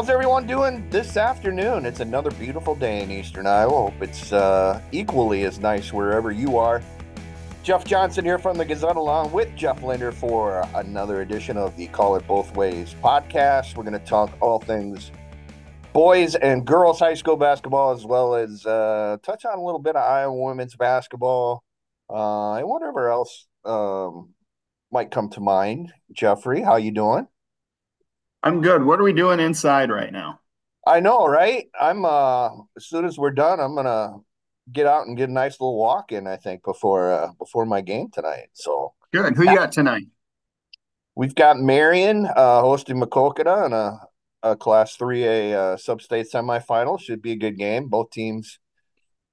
How's everyone doing this afternoon? It's another beautiful day in Eastern Iowa. Hope it's uh, equally as nice wherever you are. Jeff Johnson here from the Gazette, along with Jeff Linder for another edition of the Call It Both Ways podcast. We're going to talk all things boys and girls high school basketball, as well as uh, touch on a little bit of Iowa women's basketball uh, and whatever else um, might come to mind. Jeffrey, how you doing? I'm good. What are we doing inside right now? I know, right? I'm uh as soon as we're done, I'm gonna get out and get a nice little walk in, I think, before uh before my game tonight. So good. Who you got tonight? We've got Marion uh hosting Maquoketa in a, a class three A uh sub-state semifinal. Should be a good game. Both teams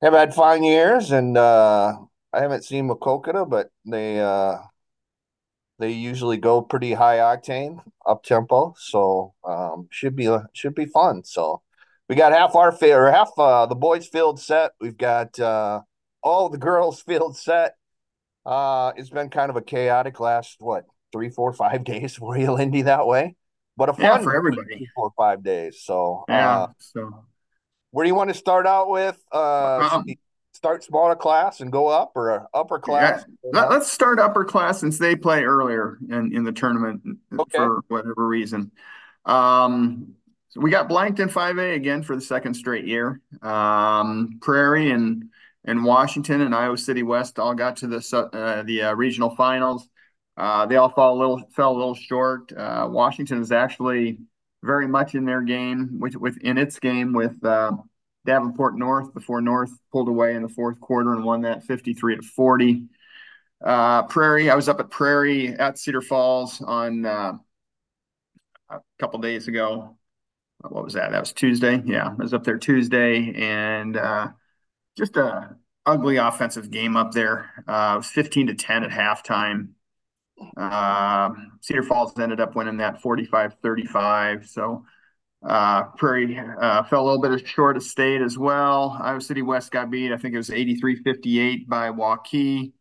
have had fine years and uh I haven't seen Maquoketa, but they uh they usually go pretty high octane, up tempo, so um, should be should be fun. So we got half our or half uh, the boys' field set. We've got uh, all the girls' field set. Uh, it's been kind of a chaotic last what three, four, five days for you, Lindy, that way. But a fun yeah, for everybody. Three, four, five days. So yeah. Uh, so where do you want to start out with? Uh, um, start smaller class and go up or upper class? Yeah. Let, us start upper class since they play earlier in, in the tournament okay. for whatever reason. Um, so we got blanked in 5A again for the second straight year. Um, Prairie and and Washington and Iowa City West all got to the uh, the uh, regional finals. Uh, they all fell a little fell a little short. Uh, Washington is actually very much in their game with, with in its game with uh, Davenport North before North pulled away in the fourth quarter and won that 53 to 40. Uh, Prairie, I was up at Prairie at Cedar Falls on uh, a couple days ago. What was that? That was Tuesday. Yeah, I was up there Tuesday and uh, just a ugly offensive game up there. Uh, it was 15 to 10 at halftime. Uh, Cedar Falls ended up winning that 45 35. So uh, Prairie uh, fell a little bit short of state as well. Iowa City West got beat. I think it was 83-58 by Waukee.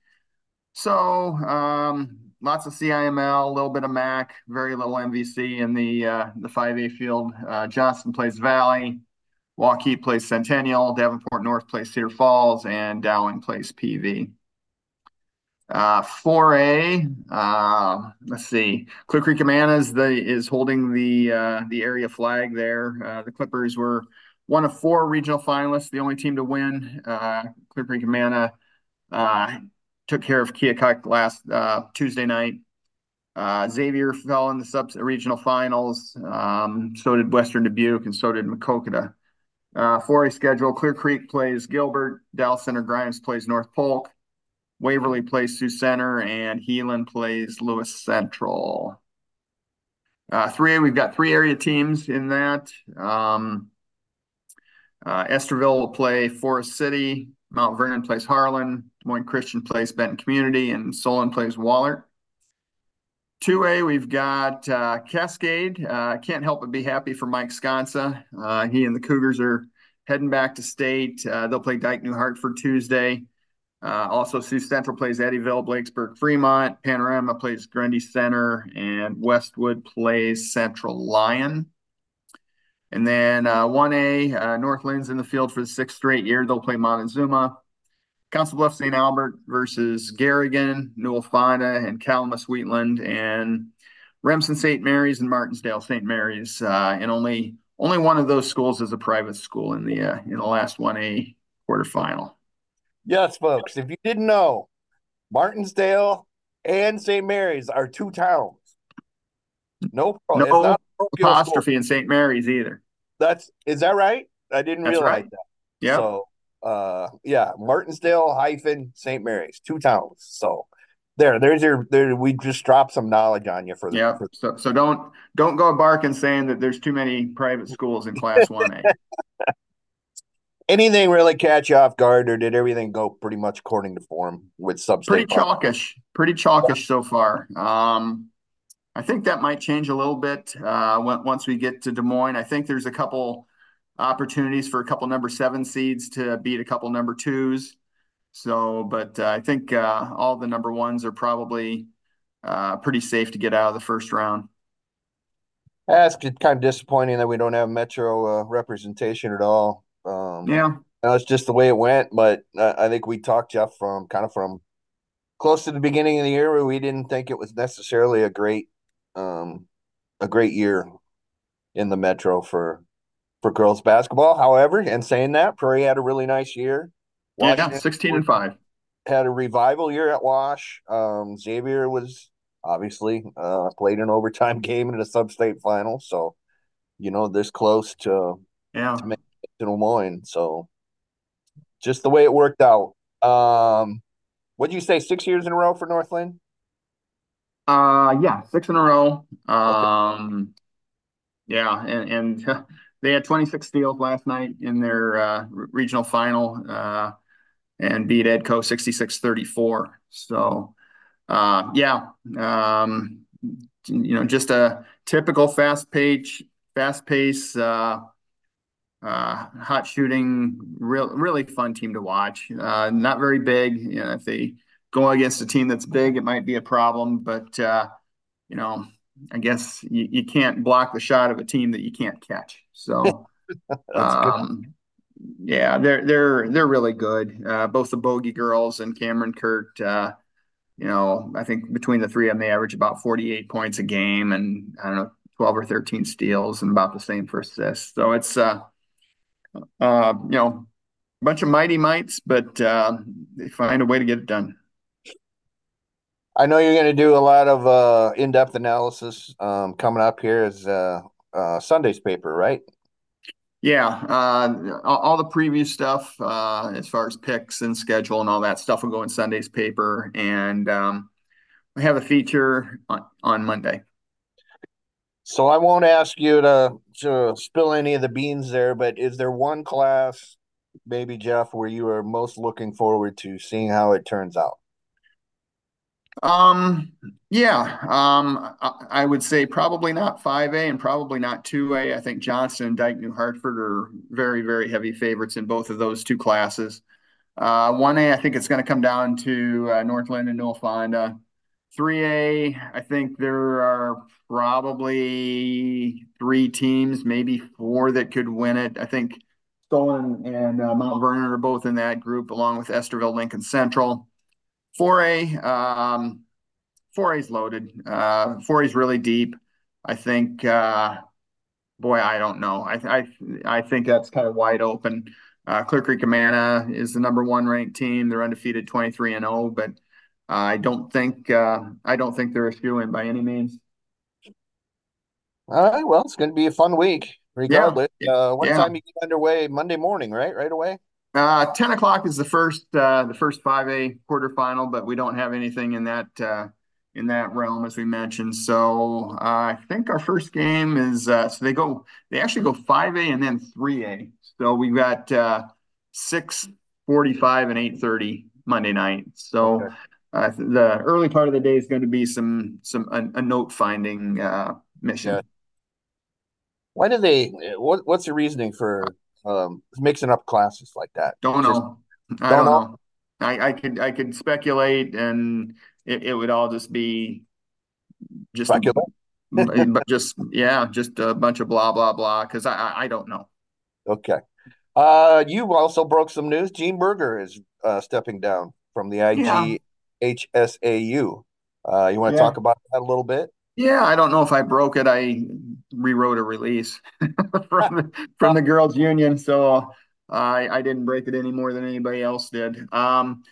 So um, lots of CIML, a little bit of MAC, very little MVC in the uh, the 5A field. Uh, Johnston plays Valley. Waukee plays Centennial. Davenport North plays Cedar Falls, and Dowling plays PV. Uh, 4A, uh, let's see. Clear Creek Amana is the is holding the uh, the area flag there. Uh, the Clippers were one of four regional finalists, the only team to win. Uh, Clear Creek Amana uh, took care of Keokuk last Tuesday night. Xavier fell in the sub regional finals. Um, so did Western Dubuque, and so did Maquoketa. Uh, 4A schedule: Clear Creek plays Gilbert, Dallas Center Grimes plays North Polk. Waverly plays Sioux Center, and Heelan plays Lewis Central. Uh, 3A, we've got three area teams in that. Um, uh, Estherville will play Forest City. Mount Vernon plays Harlan. Des Moines Christian plays Benton Community, and Solon plays Wahlert. 2A, we've got uh, Cascade. Uh, can't help but be happy for Mike Sconsa. Uh, he and the Cougars are heading back to state. Uh, they'll play Dike New Hartford Tuesday. Uh, also, Sioux Central plays Eddyville, Blakesburg, Fremont. Panorama plays Grundy Center, and Westwood plays Central Lyon. And then uh, 1A, uh, North Linn's in the field for the sixth straight year. They'll play Montezuma. Council Bluffs St. Albert versus Garrigan, Newell Fonda, and Calamus Wheatland, and Remsen St. Mary's and Martensdale St. Mary's. Uh, and only only one of those schools is a private school in the uh, in the last 1A quarterfinal. Yes, folks. If you didn't know, Martensdale and St. Mary's are two towns. No, no apostrophe in St. Mary's either. That's is that right? I didn't That's realize right. that. Yeah. So, uh, yeah, Martensdale hyphen St. Mary's, two towns. So, there, there's your there. We just dropped some knowledge on you for the yeah. For, so, so don't don't go barking saying that there's too many private schools in Class One A. anything really catch you off guard, or did everything go pretty much according to form with sub? Pretty chalkish, pretty chalkish yeah. so far. Um, I think that might change a little bit uh, once we get to Des Moines. I think there's a couple opportunities for a couple number seven seeds to beat a couple number twos. So, but uh, I think uh, all the number ones are probably uh, pretty safe to get out of the first round. That's kind of disappointing that we don't have Metro uh, representation at all. Um, yeah, that's just the way it went. But uh, I think we talked Jeff from kind of from close to the beginning of the year where we didn't think it was necessarily a great, um, a great year in the Metro for for girls basketball. However, and saying that, Prairie had a really nice year. Washington yeah, sixteen and five had a revival year at Wash. Um, Xavier was obviously uh, played an overtime game in the sub-state final, so you know this close to yeah to, make to Des Moines. So just the way it worked out. Um, what did you say? Six years in a row for North Linn? Uh, yeah, six in a row. Um, okay. yeah, and and they had 26 steals last night in their uh, regional final. Uh, and beat Edco 66-34. So uh, yeah, um, you know, just a typical fast page, fast pace, uh, uh, hot shooting, real, really fun team to watch. Uh, not very big. You know, if they go against a team that's big, it might be a problem. But uh, you know, I guess you, you can't block the shot of a team that you can't catch. So um, yeah, they're they're they're really good. Uh, both the Bogey girls and Cameron Kurt. Uh, you know, I think between the three of them, they average about 48 points a game, and I don't know, 12 or 13 steals, and about the same for assists. So it's uh, uh, you know, a bunch of mighty mites, but uh, they find a way to get it done. I know you're going to do a lot of uh, in-depth analysis um, coming up here as uh, uh, Sunday's paper, right? Yeah, uh, all the previous stuff uh, as far as picks and schedule and all that stuff will go in Sunday's paper, and um, we have a feature on, on Monday. So I won't ask you to, to spill any of the beans there, but is there one class, maybe Jeff, where you are most looking forward to seeing how it turns out? Um, yeah, um, I, I, would say probably not 5A and probably not 2A. I think Johnston and Dike New Hartford are very, very heavy favorites in both of those two classes. Uh, 1A, I think it's going to come down to uh, North Linn and Newell-Fonda. 3A, I think there are probably three teams, maybe four that could win it. I think Solon and uh, Mount Vernon are both in that group, along with Estherville Lincoln Central. 4A, um, 4A is loaded. Uh, 4A is really deep. I think, uh, boy, I don't know. I, I, I think that's kind of wide open. Uh, Clear Creek Amana is the number one ranked team. They're undefeated 23 and 0, but I don't think uh, I don't think they're a shoe in by any means. All right. Well, it's going to be a fun week, regardless. Yeah. Uh, what yeah. time you get underway? Monday morning, right? Right away. Uh, 10 o'clock is the first uh, the first 5A quarterfinal, but we don't have anything in that uh, in that realm as we mentioned. So uh, I think our first game is uh, so they go they actually go 5A and then 3A. So we've got uh, 6 45 and 8:30 Monday night. So okay. Uh, the early part of the day is going to be some some a, a note finding uh, mission. Yeah. Why do they? What what's the reasoning for um, mixing up classes like that? Don't know. Just, I don't, know. know. I, I could I could speculate, and it, it would all just be just speculate. but just yeah, just a bunch of blah blah blah. Because I, I, I don't know. Okay. Uh, you also broke some news. Jean Berger is uh, stepping down from the IG Yeah. Uh, you want to yeah. talk about that a little bit? Yeah, I don't know if I broke it. I rewrote a release from the, from the girls' union, so I I didn't break it any more than anybody else did. Um,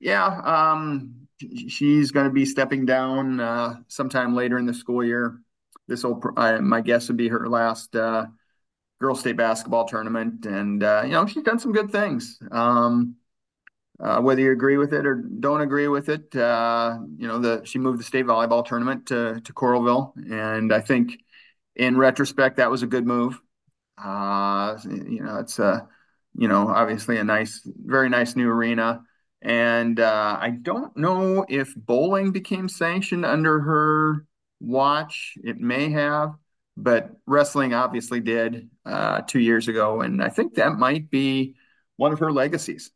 yeah, um, she's going to be stepping down uh, sometime later in the school year. This will, my guess, would be her last uh, girls' state basketball tournament, and uh, you know she's done some good things. Um, uh, whether you agree with it or don't agree with it, uh, you know, the she moved the state volleyball tournament to to Coralville, and I think in retrospect that was a good move. Uh, you know, it's a you know obviously a nice, very nice new arena, and uh, I don't know if bowling became sanctioned under her watch. It may have, but wrestling obviously did uh, two years ago, and I think that might be one of her legacies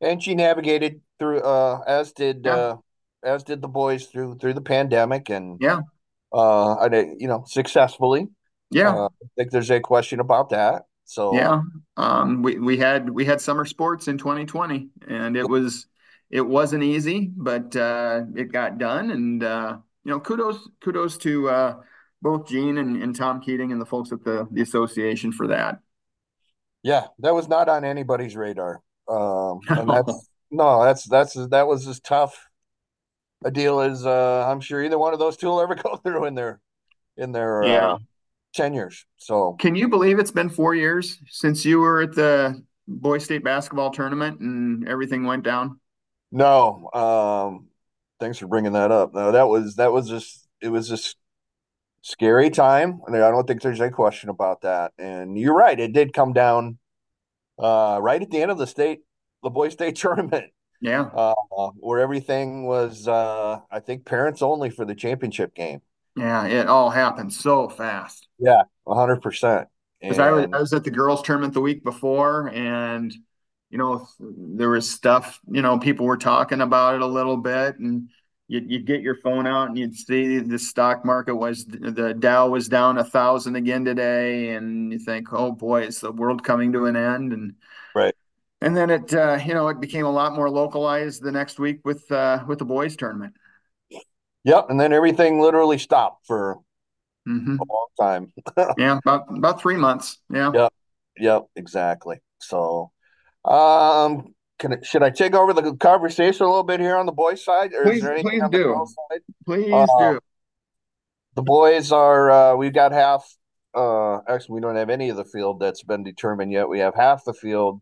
and she navigated through uh as did yeah. uh as did the boys through through the pandemic and yeah uh, I you know successfully. Yeah, uh, I think there's a question about that. So yeah. Um, we we had we had summer sports in 2020, and it was it wasn't easy, but uh, it got done. And uh, you know, kudos kudos to uh, both Jean and, and Tom Keating and the folks at the the association for that. yeah, that was not on anybody's radar. Um, and that's no, that's that's that was as tough a deal as uh, I'm sure either one of those two will ever go through in their in their Yeah. uh, tenures. So Can you believe it's been four years since you were at the Boy State basketball tournament and everything went down? no, um, thanks for bringing that up. No, that was that was just it was just scary time. I, mean, I don't think there's any question about that. And you're right, it did come down uh, right at the end of the state, the boys' state tournament, Yeah. uh, where everything was, uh, I think, parents only for the championship game. Yeah, it all happened so fast. Yeah, hundred percent. Because I was I was at the girls' tournament the week before, and you know there was stuff. You know, people were talking about it a little bit, and you'd, you'd get your phone out and you'd see the stock market was the Dow was down a thousand again today, and you think, oh boy, is the world coming to an end? And right, and then it uh, you know it became a lot more localized the next week with uh, with the boys' tournament. yep. And then everything literally stopped for a hmm long time. Yeah, about about three months. Yeah, Yep, yep, exactly. So, um, can it, should I take over the conversation a little bit here on the boys' side, or is there anything please on the do, girls' side? please Uh, do. the boys are uh, we've got half. Uh, actually, we don't have any of the field that's been determined yet. We have half the field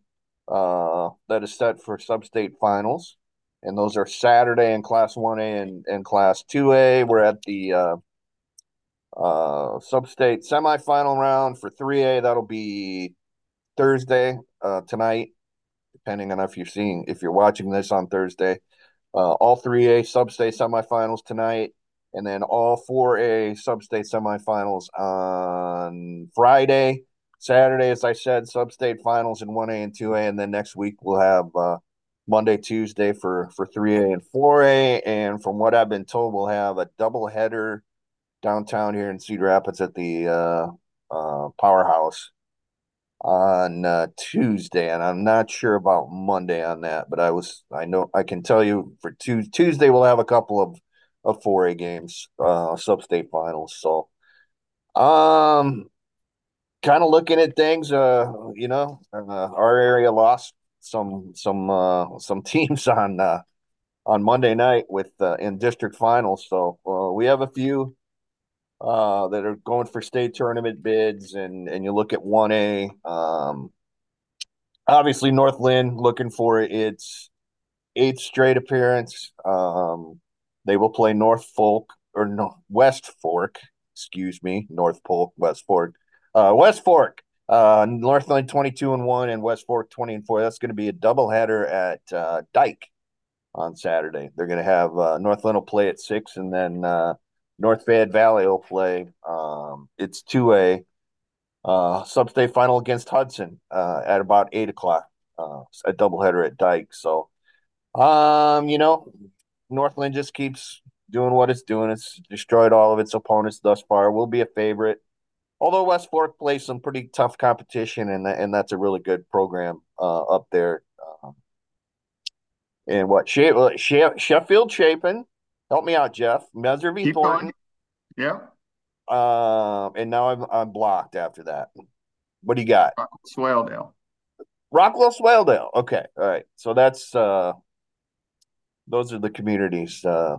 uh, that is set for sub-state finals, and those are Saturday in Class One A and, and Class Two A. We're at the uh, uh, sub-state semifinal round for three A. That'll be Thursday uh, tonight, depending on if you're seeing if you're watching this on Thursday. Uh, all three A sub-state semifinals tonight, and then all four A sub-state semifinals on Friday. Saturday, as I said, sub-state finals in one A and two A, and then next week we'll have uh, Monday, Tuesday for for three A and four A. And from what I've been told, we'll have a double header downtown here in Cedar Rapids at the uh, uh, Powerhouse on uh, Tuesday, and I'm not sure about Monday on that, but I was I know I can tell you for Tuesday, we'll have a couple of of 4A games, uh, sub-state finals. So, um, kind of looking at things, uh, you know, uh, our area lost some some uh some teams on uh on Monday night with uh, in district finals, so uh, we have a few uh, that are going for state tournament bids, and and you look at one A. Um, obviously, North Linn looking for its eighth straight appearance. Um, they will play North Folk or no, West Fork, excuse me, North Polk, West Fork, uh, West Fork. Uh, North Linn 22 and 1 and West Fork 20 and 4. That's going to be a double header at uh, Dike on Saturday. They're going to have uh, North Linn will play at 6 and then uh, North Fayette Valley will play. Um, it's 2A uh, sub-state final against Hudson uh, at about 8 o'clock, uh, a doubleheader at Dike. So, um, you know, North Linn just keeps doing what it's doing. It's destroyed all of its opponents thus far. Will be a favorite. Although West Fork plays some pretty tough competition, and and that's a really good program uh, up there. Um, and what Sheffield Chapin, help me out, Jeff. Meservey Keep Thornton, going. Yeah, um, and now I'm I'm blocked after that. What do you got? Swaledale. Rockwell Swaledale. Okay, all right. So that's uh, those are the communities. Uh,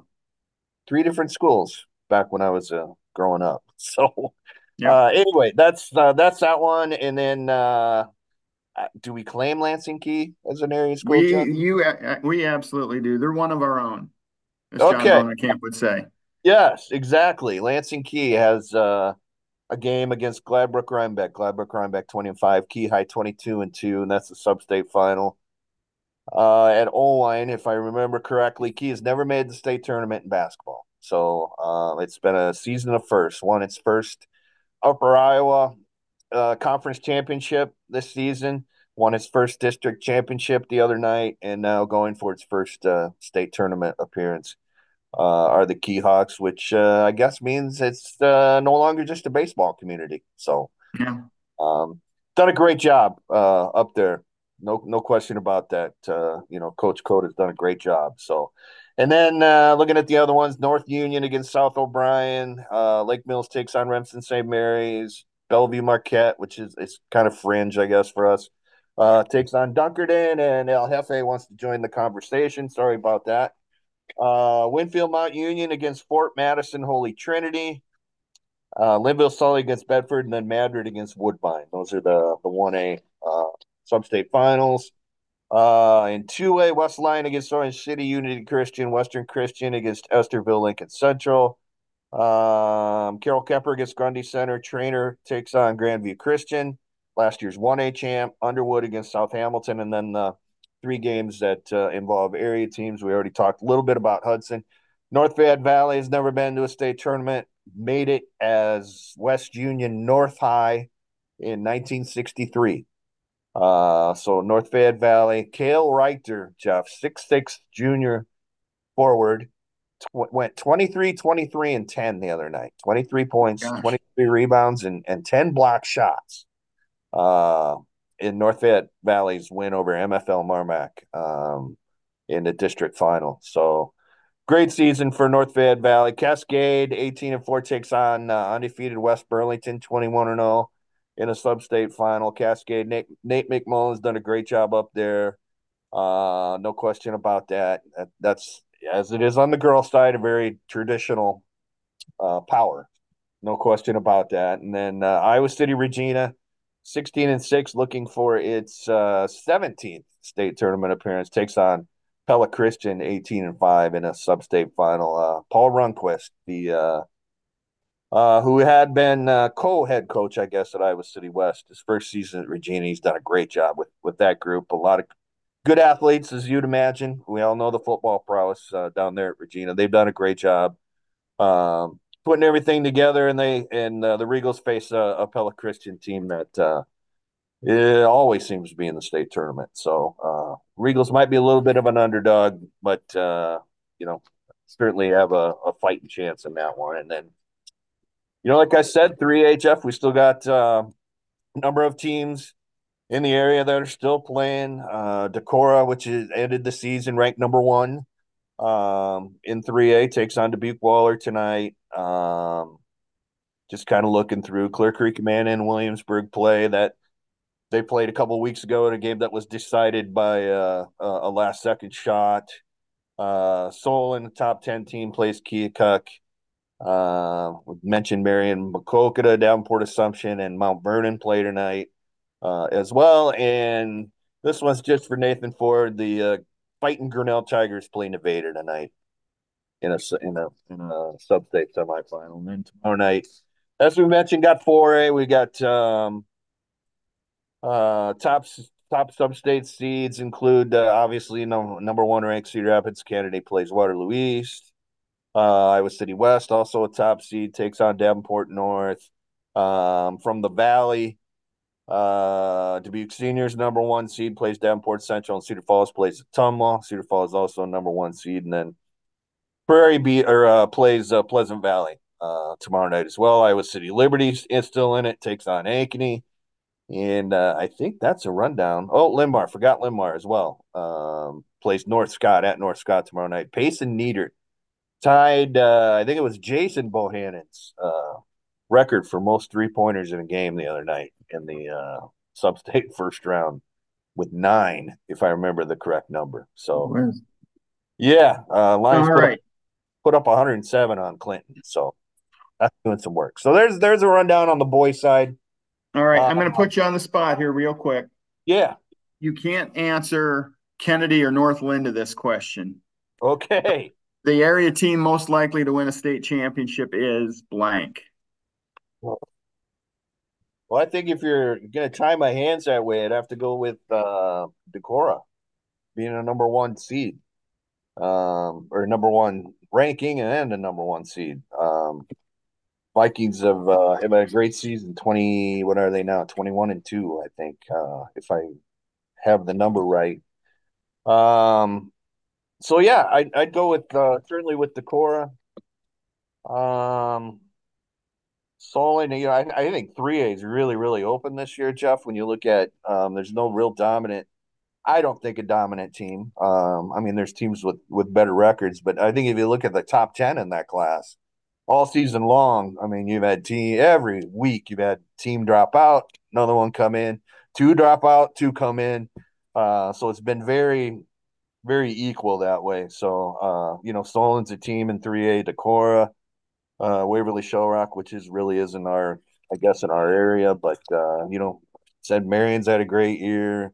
three different schools back when I was uh, growing up. So Yeah, uh, anyway, that's uh, that's that one. And then uh, uh, do we claim Lansing Kee as an area school, we you uh, we absolutely do. They're one of our own, as John Okay. Bohnenkamp would say. Yes, exactly. Lansing Kee has uh, a game against Gladbrook Reinbeck. Gladbrook Reinbeck 20 and 5, Kee High 22 and 2, and that's the sub-state final. Uh, at Oelwein, if I remember correctly, Kee has never made the state tournament in basketball. So uh, it's been a season of first. Won its first Upper Iowa uh, Conference Championship this season. Won its first district championship the other night, and now going for its first uh, state tournament appearance. uh, are the KeeHawks, which uh, I guess means it's uh, no longer just a baseball community. So, yeah, um, done a great job uh, up there. No, no question about that. Uh, you know, Coach Code has done a great job. So, and then uh, looking at the other ones, North Union against South O'Brien, Lake Mills takes on Remsen St. Mary's, Bellevue Marquette, which is it's kind of fringe, I guess, for us. Takes on Dunkerton, and El Jefe wants to join the conversation. Sorry about that. Uh, Winfield Mount Union against Fort Madison Holy Trinity. Uh, Lynnville Sully against Bedford, and then Madrid against Woodbine. Those are the the one A uh, sub-state finals. Uh, in two A, West Lyon against Orange City Unity Christian, Western Christian against Estherville Lincoln Central. Um, Carroll Kuemper against Grundy Center. Treynor takes on Grandview Christian. Last year's one A champ. Underwood against South Hamilton, and then the three games that uh, involve area teams. We already talked a little bit about Hudson. North Fayette Valley has never been to a state tournament, made it as West Union North High in 1963. Uh, so North Fayette Valley, Kale Reiter, Jeff, six six junior forward, tw- went 23, 23, and 10 the other night. 23 points, Gosh. 23 rebounds, and, and 10 block shots. Uh, in North Fayette Valley's win over MFL Marmac um, in the district final. So great season for North Fayette Valley. Cascade 18 and 4 takes on uh, undefeated West Burlington 21 and 0 in a sub-state final. Cascade Nate, Nate McMullen's done a great job up there. Uh, no question about that. that. That's as it is on the girl side, a very traditional uh, power. No question about that. And then uh, Iowa City Regina 16 and 6 looking for its uh, 17th state tournament appearance takes on Pella Christian 18 and 5 in a sub-state final. Uh, Paul Runquist the uh, uh, who had been uh, co-head coach I guess at Iowa City West his first season at Regina. He's done a great job with with that group. A lot of good athletes as you'd imagine. We all know the football prowess uh, down there at Regina. They've done a great job. Um, putting everything together, and they and uh, the Regals face a, a Pella Christian team that uh, it always seems to be in the state tournament. So uh, Regals might be a little bit of an underdog, but uh, you know certainly have a, a fighting chance in that one. And then you know, like I said, three HF, we still got uh, a number of teams in the area that are still playing. Uh, Decorah, which is ended the season ranked number one um, in 3A, takes on Dubuque Wahlert tonight. Um, just kind of looking through Clear Creek Amana and Williamsburg play that they played a couple weeks ago in a game that was decided by uh, a last second shot. Uh, Solon the top 10 team plays Keokuk. Uh, mentioned Marion Maquoketa, Davenport Assumption, and Mount Vernon play tonight uh, as well. And this one's just for Nathan Ford. The uh, fighting Grinnell Tigers play Nevada tonight in a in a in a sub-state semifinal. And then tomorrow night, as we mentioned, got four A. We got um, uh, top top sub-state seeds include uh, obviously no, number one ranked Cedar Rapids Kennedy plays Waterloo East. Uh, Iowa City West, also a top seed, takes on Davenport North. Um, from the Valley, uh, Dubuque Seniors number one seed plays Davenport Central, and Cedar Falls plays Ottumwa. Cedar Falls also number one seed, and then Prairie beat or uh, plays uh, Pleasant Valley uh, tomorrow night as well. Iowa City Liberty is still in it, takes on Ankeny. And uh, I think that's a rundown. Oh, Linn-Mar, forgot Linn-Mar as well. Um, plays North Scott at North Scott tomorrow night. Payson Needert tied, uh, I think it was Jason Bohannon's uh, record for most three pointers in a game the other night in the uh, sub state first round with nine, if I remember the correct number. So, yeah, uh, Lions put, right. Up, put up 107 on Clinton. So that's doing some work. So there's there's a rundown on the boys' side. All right, uh, I'm going to put you on the spot here, real quick. Yeah, you can't answer Kennedy or North Linn to this question. Okay. The area team most likely to win a state championship is blank. Well, I think if you're going to tie my hands that way, I'd have to go with uh, Decorah being a number one seed um, or number one ranking and a number one seed. Um, Vikings have uh, have had a great season. Twenty, what are they now? Twenty one and two, I think, uh, if I have the number right. Um, so yeah, I'd I'd go with uh, certainly with Decorah. Um, Solon, you know, I, I think three A is really really open this year, Jeff. When you look at, um, there's no real dominant. I don't think a dominant team. Um, I mean, there's teams with with better records, but I think if you look at the top ten in that class, all season long, I mean, you've had team every week. You've had team drop out, another one come in, two drop out, two come in. Uh, so it's been very very equal that way. So, uh, you know, Solon's a team in 3A, Decorah, uh, Waverly Shell Rock, which is really isn't our, I guess, in our area, but, uh, you know, said Marion's had a great year.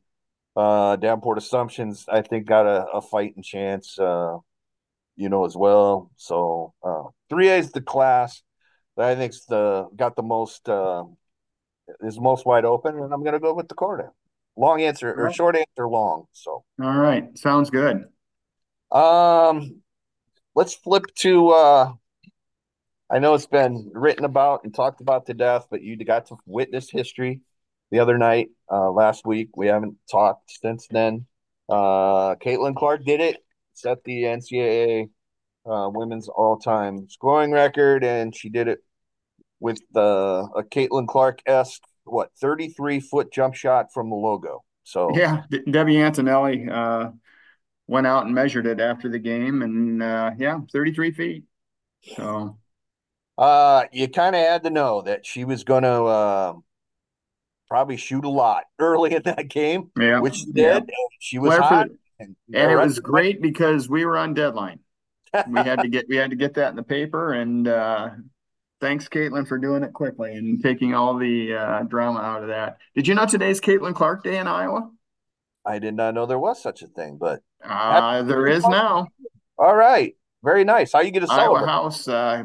Uh, Davenport Assumptions, I think, got a, a fighting chance, uh, you know, as well. So, uh, 3A is the class that I think's the got the most, uh, is most wide open, and I'm going to go with the Decorah. Long answer or short answer, long. So, all right, sounds good. Um, let's flip to uh I know it's been written about and talked about to death, but you got to witness history the other night, uh last week. We haven't talked since then. Uh Caitlin Clark did it, set the NCAA uh women's all-time scoring record, and she did it with uh, a Caitlin Clark-esque what 33 foot jump shot from the logo. So yeah, Debbie Antonelli uh went out and measured it after the game, and uh, yeah, 33 feet. So, uh, you kind of had to know that she was going to uh, probably shoot a lot early in that game, yeah, which she did. Yeah. She was hot, and, and it was great because we were on deadline. we had to get we had to get that in the paper, and uh, thanks, Caitlin, for doing it quickly and taking all the uh, drama out of that. Did you know today's Caitlin Clark Day in Iowa? I did not know there was such a thing, but uh, there is now. All right, very nice. How you get celebrate? Iowa House uh,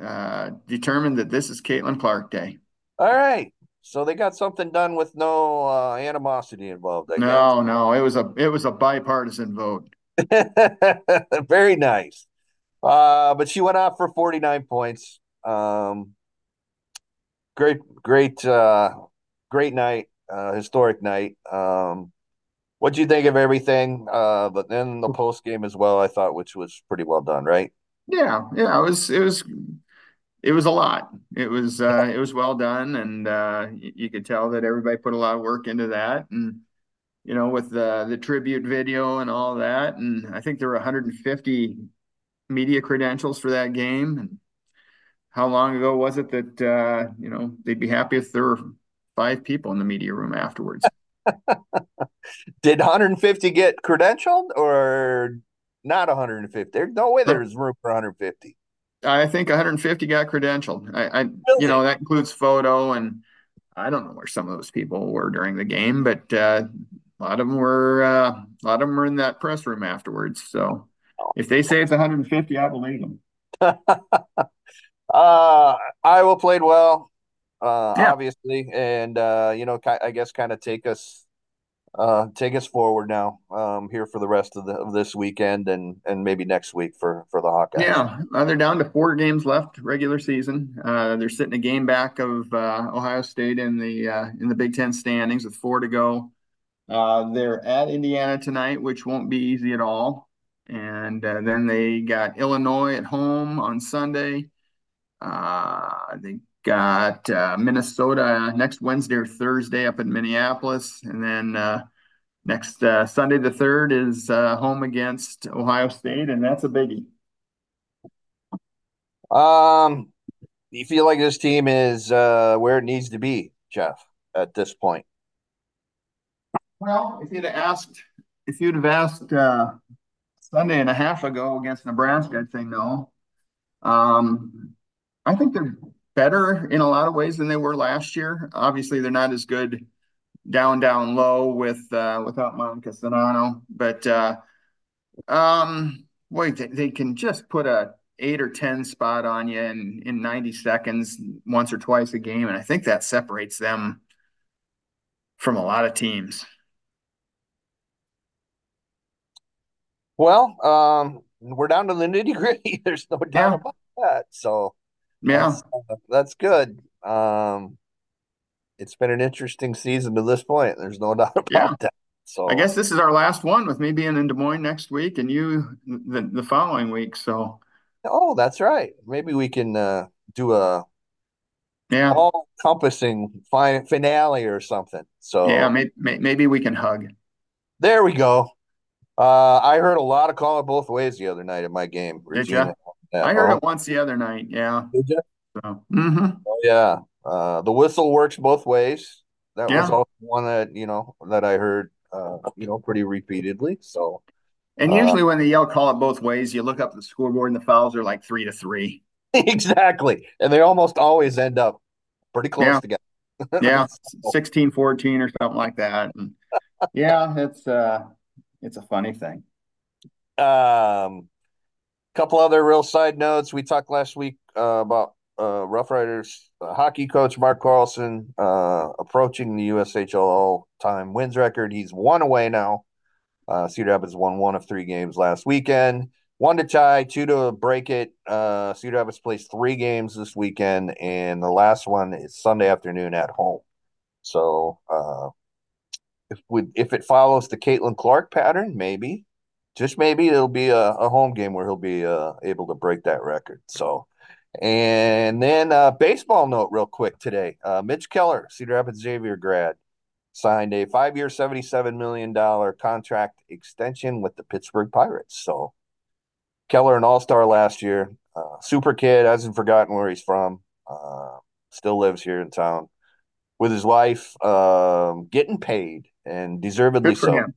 uh, determined that this is Caitlin Clark Day. All right, so they got something done with no uh, animosity involved. I no, guess. no, it was a it was a bipartisan vote. very nice. Uh, but she went off for forty nine points. Um, great, great, uh, great night, uh, historic night. Um, what do you think of everything? Uh, but then the post game as well, I thought, which was pretty well done, right? Yeah, yeah, it was, it was, it was a lot. It was, uh, it was well done, and uh, you, you could tell that everybody put a lot of work into that, and you know, with the the tribute video and all that, and I think there were 150 media credentials for that game. And how long ago was it that uh, you know they'd be happy if there were five people in the media room afterwards? Did 150 get credentialed or not 150? There's no way there's room for 150. I think 150 got credentialed. I, I really? you know, that includes photo, and I don't know where some of those people were during the game, but uh, a lot of them were uh, a lot of them were in that press room afterwards. So if they say it's 150, I believe them. uh, Iowa played well, uh, yeah. obviously, and uh, you know, I guess kind of take us uh, take us forward now um, here for the rest of, the, of this weekend and and maybe next week for for the Hawkeyes. Yeah, uh, they're down to four games left regular season. Uh, they're sitting a game back of uh, Ohio State in the uh, in the Big Ten standings with four to go. Uh, they're at Indiana tonight, which won't be easy at all. And then they got Illinois at home on Sunday. they got uh, Minnesota next Wednesday or Thursday up in Minneapolis, and then uh, next uh, Sunday the third is uh, home against Ohio State, and that's a biggie. Um, you feel like this team is uh, where it needs to be, Jeff, at this point? Well, if you'd have asked, if you'd have asked uh, Sunday and a half ago against Nebraska, I'd say no. Um, I think they're better in a lot of ways than they were last year. Obviously, they're not as good down, down low with uh, without Monica Czinano, but uh, um, boy, they, they can just put a eight or ten spot on you in in 90 seconds once or twice a game, and I think that separates them from a lot of teams. Well, um, we're down to the nitty gritty. There's no doubt yeah. about that. So yeah, that's, uh, that's good. Um, it's been an interesting season to this point. There's no doubt about yeah. that. So I guess this is our last one with me being in Des Moines next week and you the, the following week. So Oh, that's right. Maybe we can uh, do a yeah, all encompassing fi finale or something. So yeah, maybe, maybe we can hug. There we go. Uh, I heard a lot of call it both ways the other night at my game. Did you? I heard oh. it once the other night. Yeah. Did you? So, mm-hmm. oh, yeah. Uh, the whistle works both ways. That yeah. was also one that you know that I heard uh, you know pretty repeatedly. So. And usually, uh, when they yell "call it both ways," you look up the scoreboard, and the fouls are like three to three. exactly, and they almost always end up pretty close yeah. together. yeah, 16, 14 or something like that. And yeah, it's uh it's a funny thing. Um, couple other real side notes. We talked last week uh, about uh, Rough Riders uh, hockey coach Mark Carlson uh, approaching the USHL all time wins record. He's one away now. Uh, Cedar Rapids won one of three games last weekend. One to tie, two to break it. Uh, Cedar Rapids plays three games this weekend, and the last one is Sunday afternoon at home. So if we if it follows the Caitlin Clark pattern, maybe, just maybe it'll be a, a home game where he'll be uh, able to break that record. So, and then uh, baseball note real quick today. Uh, Mitch Keller, Cedar Rapids Xavier grad, signed a five-year, seventy-seven million dollar contract extension with the Pittsburgh Pirates. So, Keller, an All-Star last year, uh, super kid, hasn't forgotten where he's from. Uh, still lives here in town with his wife, um, getting paid and deservedly so. Him.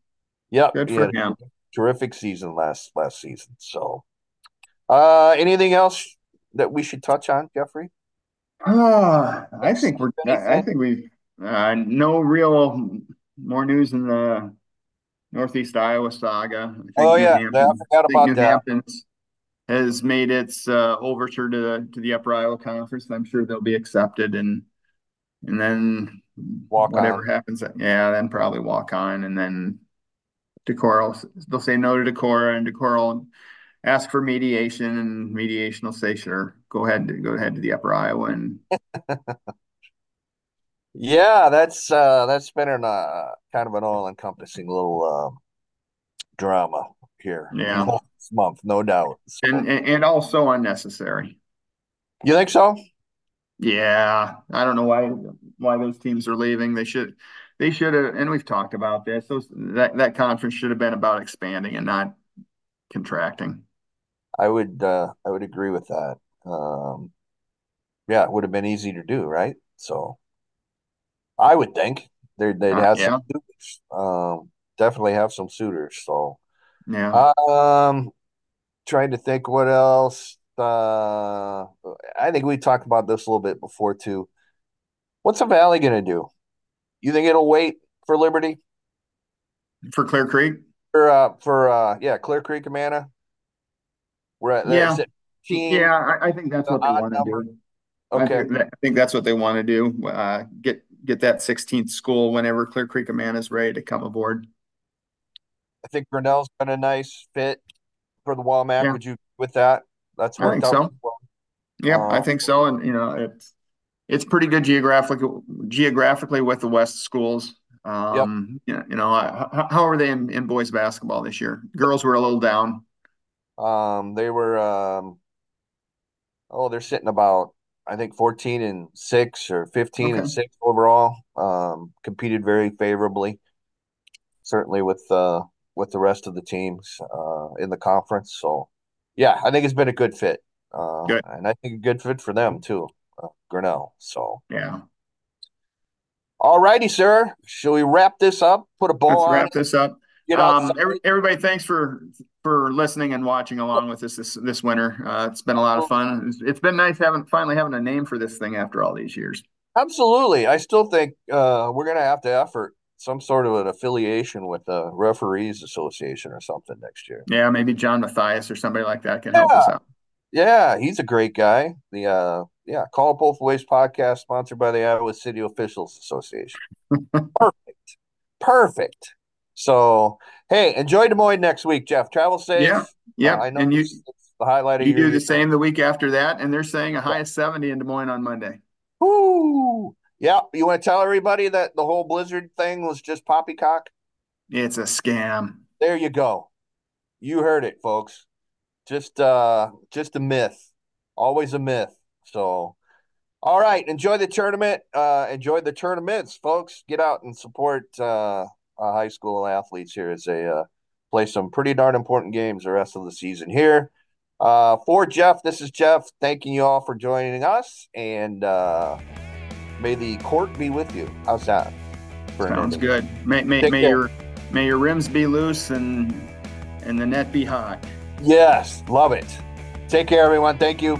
Yep, good for him. Terrific season last last season. So, uh, anything else that we should touch on, Jeffrey? Uh, I think we're. I think we've Uh, no real more news in the Northeast Iowa saga. oh yeah, Hamptons, I forgot about New that. Hamptons has made its uh, overture to the to the Upper Iowa Conference. I'm sure they'll be accepted, and and then walk whatever on. happens, yeah, then probably walk on, and then Decorah they'll say no to Decorah, and Decorah will ask for mediation, and mediation will say sure, go ahead, go ahead to the Upper Iowa, and yeah, that's uh, that's been a uh, kind of an all-encompassing little uh, drama here. Yeah, this month, no doubt, so. and, and and also unnecessary. You think so? Yeah, I don't know why why those teams are leaving. They should they should have, and we've talked about this. Those that that conference should have been about expanding and not contracting. I would uh, I would agree with that. Um, yeah, it would have been easy to do, right? So I would think they'd they'd uh, have yeah. some suitors. Um, definitely have some suitors. So yeah. Um, trying to think what else uh, I think we talked about this a little bit before too. What's the Valley going to do? You think it'll wait for Liberty? For Clear Creek? For uh, for uh, yeah, Clear Creek, Amana. We're at yeah, yeah. I, I, think that's what they want to do. Okay, I think, I think, that's what they want to do. Uh, get get that 16th school whenever Clear Creek Amana is ready to come aboard. I think Grinnell's been a nice fit for the WaMaC. Yeah. Would you with that? That's I think so. Well. Yeah, um, I think so. And you know, it's it's pretty good geographically geographically with the West schools. Um, yep. you know, how, how are they in, in boys basketball this year? Girls were a little down. Um, they were um, oh, they're sitting about I think 14 and 6 or 15 okay. and 6 overall. Um, competed very favorably, certainly with uh, with the rest of the teams uh, in the conference. So yeah, I think it's been a good fit. Uh, good. And I think a good fit for them too, uh, Grinnell. So yeah. All righty, sir. Shall we wrap this up? Put a bow Let's. Wrap this up. Um, every, everybody, thanks for for listening and watching along with us this this winter. Uh, it's been a lot of fun. It's, it's been nice having finally having a name for this thing after all these years. Absolutely, I still think uh, we're gonna have to effort some sort of an affiliation with the referees association or something next year. Yeah, maybe John Matthias or somebody like that can yeah. help us out. Yeah, he's a great guy. The uh yeah, Call Both Ways podcast sponsored by the Iowa City Officials Association. Perfect. Perfect. So hey, enjoy Des Moines next week, Jeff. Travel safe. Yeah. Yeah. Uh, I know and you the highlight of you do the same the week after that, and they're saying a high of 70 in Des Moines on Monday. Woo! Yeah, you want to tell everybody that the whole blizzard thing was just poppycock? It's a scam. There you go. You heard it, folks. Just uh just a myth. Always a myth. So all right, enjoy the tournament. Uh enjoy the tournaments, folks. Get out and support uh, uh high school athletes here as they uh play some pretty darn important games the rest of the season here. Uh, for Jeff, this is Jeff. Thanking you all for joining us, and uh, may the court be with you. How's that? Sounds good. May, may, may your may your rims be loose and and the net be hot. Yes, love it. Take care, everyone. Thank you.